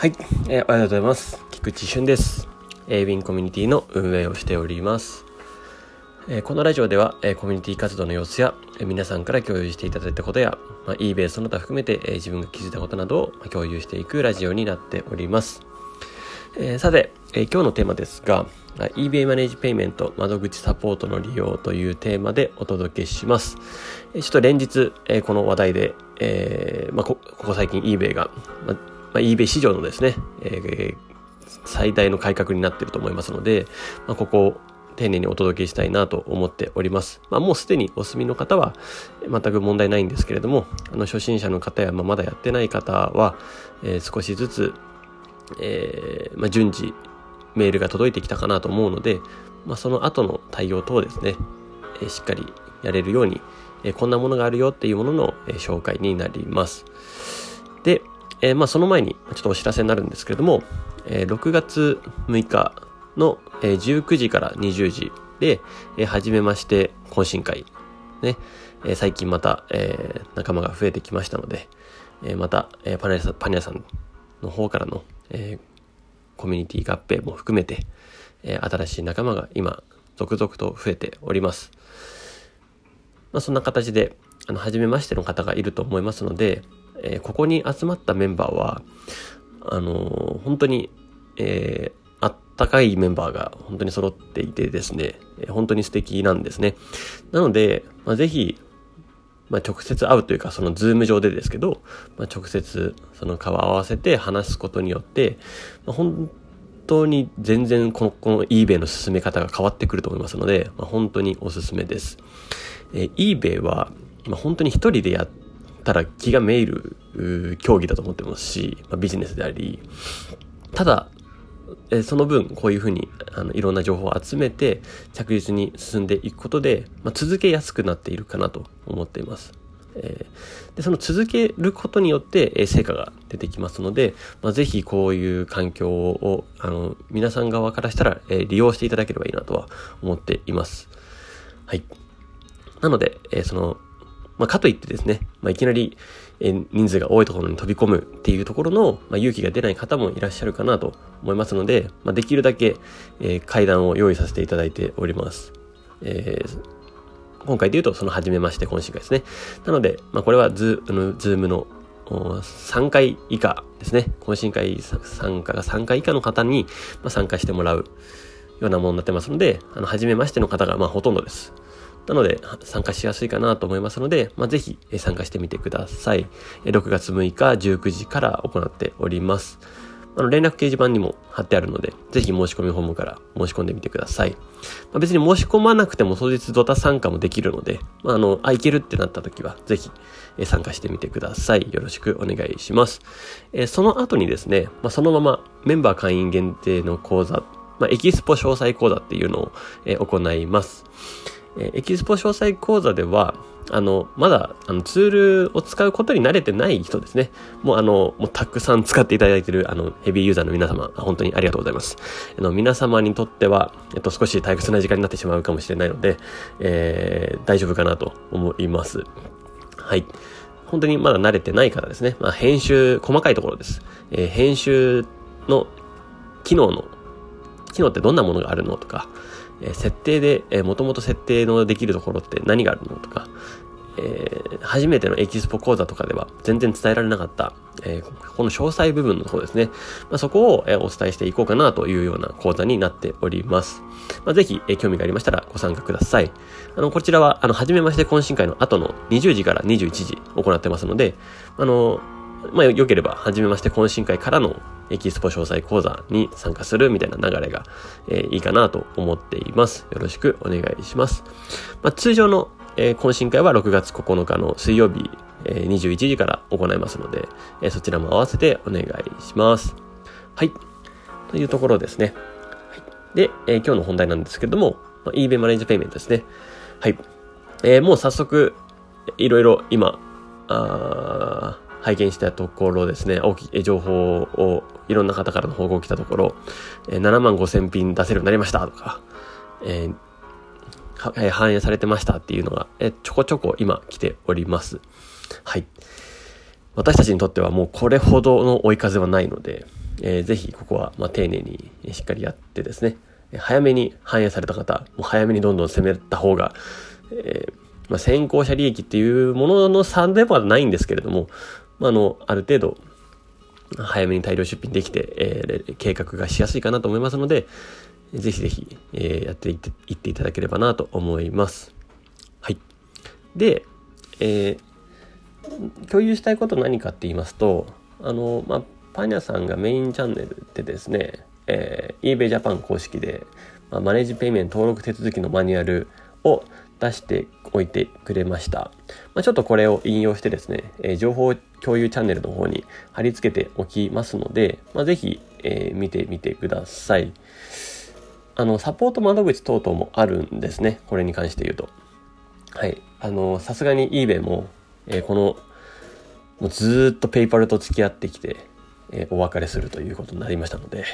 はい、えー、おはようございます。菊池俊です。えー、ウィンコミュニティの運営をしております。えー、このラジオでは、えー、コミュニティ活動の様子や、えー、皆さんから共有していただいたことや、まあ、eBay その他含めて、えー、自分が気づいたことなどを、まあ、共有していくラジオになっております。えー、さて、えー、今日のテーマですが、eBay マネージペイメント窓口サポートの利用というテーマでお届けします。えー、ちょっと連日、えー、この話題で、えーまあ、ここ最近 eBay が、まあまあ、eBay 市場のですね、えー、最大の改革になっていると思いますので、まあ、ここを丁寧にお届けしたいなと思っております。まあ、もうすでにお住みの方は全く問題ないんですけれども、あの初心者の方や、まあ、まだやってない方は、えー、少しずつ、えーまあ、順次メールが届いてきたかなと思うので、まあ、その後の対応等ですね、えー、しっかりやれるように、えー、こんなものがあるよっていうものの、えー、紹介になります。で、えー、まあその前にちょっとお知らせになるんですけれども、えー、6月6日の、え、19時から20時で、えー、初めまして懇親会、ね、えー、最近また、えー、仲間が増えてきましたので、えー、また、えー、パニさん、パニャさんの方からの、えー、コミュニティ合併も含めて、えー、新しい仲間が今、続々と増えております。まあ、そんな形で、あの、初めましての方がいると思いますので、えー、ここに集まったメンバーは、あのー、本当に、えー、あったかいメンバーが本当に揃っていてですね、えー、本当に素敵なんですね。なので、まあ、ぜひ、まあ、直接会うというか、そのズーム上でですけど、まあ、直接その顔を合わせて話すことによって、まあ、本当に全然この、この eBay の進め方が変わってくると思いますので、まあ、本当におすすめです。えー、eBay は、まあ、本当に一人でやってたら気がめいる競技だと思ってますし、まあ、ビジネスであり、ただ、えその分、こういうふうに、あの、いろんな情報を集めて、着実に進んでいくことで、まあ、続けやすくなっているかなと思っています。えー、でその続けることによって、え、成果が出てきますので、まあ、ぜひこういう環境を、あの、皆さん側からしたら、え、利用していただければいいなとは思っています。はい。なので、えその、まあ、かといってですね、まあ、いきなり、え人数が多いところに飛び込むっていうところの、まあ、勇気が出ない方もいらっしゃるかなと思いますので、まあ、できるだけ、えー、階段を用意させていただいております。えー、今回で言うと、その初めまして懇親会ですね。なので、まあ、これはズあのズームの3回以下ですね。懇親会参加が3回以下の方に、ま、参加してもらうようなものになってますので、あの、初めましての方が、まあ、ほとんどです。なので、参加しやすいかなと思いますので、まあ、ぜひ参加してみてください。6月6日19時から行っております。あの、連絡掲示板にも貼ってあるので、ぜひ申し込みフォームから申し込んでみてください。まあ、別に申し込まなくても当日ドタ参加もできるので、まあ、あの、あ、いけるってなった時は、ぜひ、参加してみてください。よろしくお願いします。えその後にですね、まあ、そのままメンバー会員限定の講座、まあ、エキスポ詳細講座っていうのを、え行います。えエキスポ詳細講座では、あの、まだ、あの、ツールを使うことに慣れてない人ですね。もう、あの、もうたくさん使っていただいている、あの、ヘビーユーザーの皆様、本当にありがとうございます。あの、皆様にとっては、えっと、少し退屈な時間になってしまうかもしれないので、えー、大丈夫かなと思います。はい。本当にまだ慣れてない方ですね。まあ、編集、細かいところです。えー、編集の機能の、機能ってどんなものがあるのとか、え設定で、えー、もともと設定のできるところって何があるのとか、えー、初めてのエキスポ講座とかでは全然伝えられなかった、えー、この詳細部分の方ですね。まあ、そこを、え、お伝えしていこうかなというような講座になっております。まあ、ぜひ、え、興味がありましたらご参加ください。あの、こちらは、あの、初めまして懇親会の後の20時から21時行ってますので、あの、まあ、良ければ、初めまして懇親会からのエキスポ詳細講座に参加するみたいな流れが、えー、いいかなと思っています。よろしくお願いします。まあ、通常の、えー、懇親会は6月9日の水曜日、えー、21時から行いますので、え、そちらも合わせてお願いします。はい。というところですね。はい、で、え、今日の本題なんですけども、まあ、eBay マネージペイメントですね。はい。え、もう早速、いろいろ今、あ拝見したところですね、大きい情報をいろんな方からの報告を来たところ、7万5千品出せるようになりましたとか、えー、反映されてましたっていうのが、えちょこちょこ今来ております。はい。私たちにとってはもうこれほどの追い風はないので、えー、ぜひここは、ま、丁寧にしっかりやってですね、早めに反映された方、もう早めにどんどん攻めた方が、えー、まあ、先行者利益っていうものの差ではないんですけれども、まあ、あの、ある程度、早めに大量出品できて、えー、計画がしやすいかなと思いますので、ぜひぜひ、えー、やっていっていっていただければなと思います。はい。で、えー、共有したいこと何かって言いますと、あの、まあ、パン屋さんがメインチャンネルでですね、えー、eBay Japan 公式で、まあ、マネージペイメント登録手続きのマニュアルを出しておいてくれました。まあ、ちょっとこれを引用してですね、えー、情報共有チャンネルの方に貼り付けておきますので、まあ、ぜひ、えー、見てみてください。あの、サポート窓口等々もあるんですね。これに関して言うと。はい。あの、さすがに eBay も、えー、この、もうずっとペイパルと付き合ってきて、えー、お別れするということになりましたので、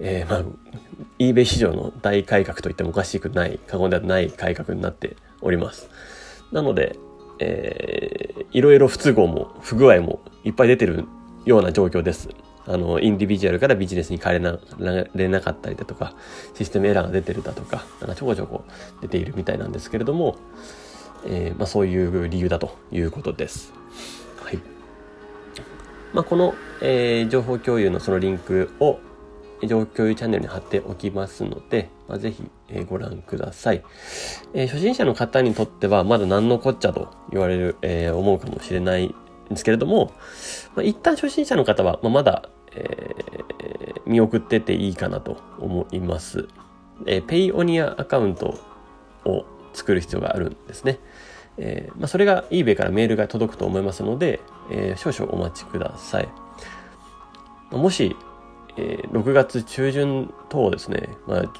えー、まあ、eBay 市場の大改革といってもおかしくない、過言ではない改革になっております。なので、えー、いろいろ不都合も不具合もいっぱい出てるような状況です。あの、インディビジュアルからビジネスに変えられなかったりだとか、システムエラーが出てるだとか、なんかちょこちょこ出ているみたいなんですけれども、えー、まあ、そういう理由だということです。はい。まあ、この、えー、情報共有のそのリンクを情報共有チャンネルに貼っておきますので、まあ、ぜひ、え、ご覧ください、えー、初心者の方にとってはまだ何のこっちゃと言われる、えー、思うかもしれないんですけれども、まあ、一旦初心者の方は、まあ、まだ、えー、見送ってていいかなと思います。え、ペイオニアアカウントを作る必要があるんですね。えーまあ、それが eBay からメールが届くと思いますので、えー、少々お待ちください。もし、えー、6月中旬等ですね、まあ、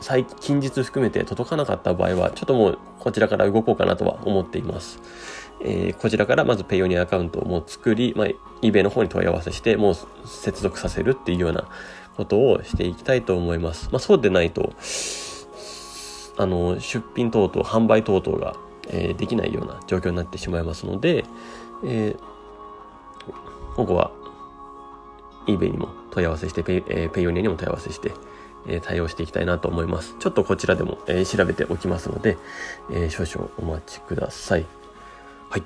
最近日含めて届かなかった場合は、ちょっともうこちらから動こうかなとは思っています。えー、こちらからまずペイオニアアカウントをもう作り、まあ、eBay の方に問い合わせして、もう接続させるっていうようなことをしていきたいと思います。まあ、そうでないと、あの、出品等々、販売等々が、えー、できないような状況になってしまいますので、えー、ここは eBay にも問い合わせして、ペイ,、えー、ペイオニアにも問い合わせして、えー、対応していきたいなと思います。ちょっとこちらでも、えー、調べておきますので、えー、少々お待ちください。はい。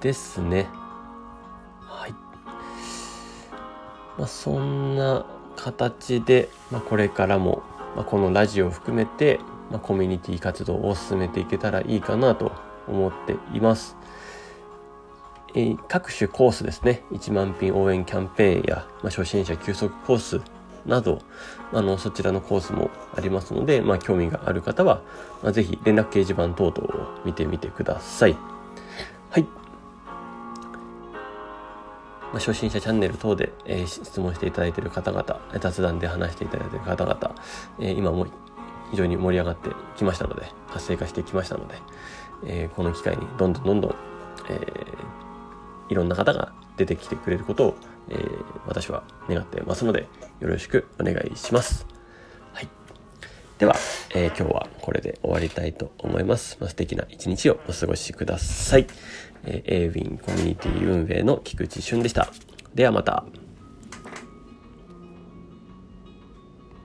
ですね。はい。まあ、そんな形で、まあ、これからも、まあ、このラジオを含めて、まあ、コミュニティ活動を進めていけたらいいかなと思っています。え、各種コースですね、1万品応援キャンペーンや、まあ、初心者休息コースなど、あの、そちらのコースもありますので、まあ、興味がある方は、まあ、ぜひ連絡掲示板等々を見てみてください。はい。まあ、初心者チャンネル等で、えー、質問していただいている方々、雑談で話していただいている方々、えー、今も非常に盛り上がってきましたので、活性化してきましたので、えー、この機会にどんどんどんどん、えー、いろんな方が出てきてくれることを、えー、私は願ってますので、よろしくお願いします。はい。では、えー、今日はこれで終わりたいと思います。まあ、素敵な一日をお過ごしください。えー、エーウィンコミュニティ運営の菊池俊でした。ではまた。